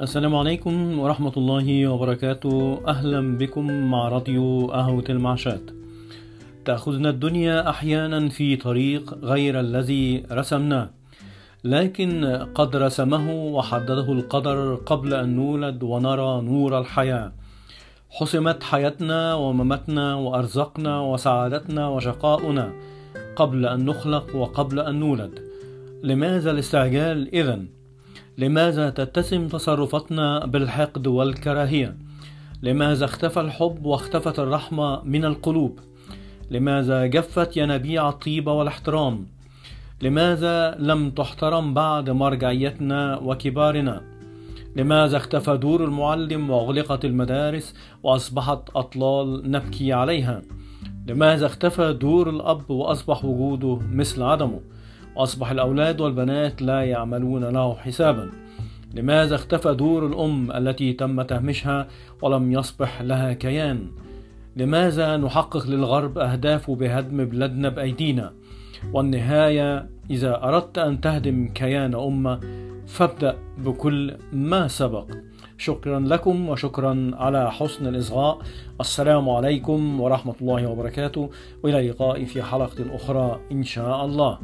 السلام عليكم ورحمة الله وبركاته. أهلا بكم مع راديو قهوة المعشات تأخذنا الدنيا أحيانا في طريق غير الذي رسمناه لكن قد رسمه وحدده القدر قبل أن نولد ونرى نور الحياة. حسمت حياتنا وممتنا وأرزقنا وسعادتنا وشقاؤنا قبل أن نخلق وقبل أن نولد. لماذا الاستعجال إذن؟ لماذا تتسم تصرفاتنا بالحقد والكراهية؟ لماذا اختفى الحب واختفت الرحمة من القلوب؟ لماذا جفت ينابيع الطيبة والاحترام؟ لماذا لم تحترم بعد مرجعيتنا وكبارنا؟ لماذا اختفى دور المعلم واغلقت المدارس وأصبحت أطلال نبكي عليها لماذا اختفى دور الأب وأصبح وجوده مثل عدمه واصبح الأولاد والبنات لا يعملون له حسابا. لماذا اختفى دور الأم التي تم تهميشها ولم يصبح لها كيان؟ لماذا نحقق للغرب اهدافه بهدم بلادنا بأيدينا؟ والنهاية إذا أردت أن تهدم كيان امه فابدأ بكل ما سبق. شكرا لكم وشكرا على حسن الإصغاء. السلام عليكم ورحمة الله وبركاته. وإلى اللقاء في حلقة أخرى إن شاء الله.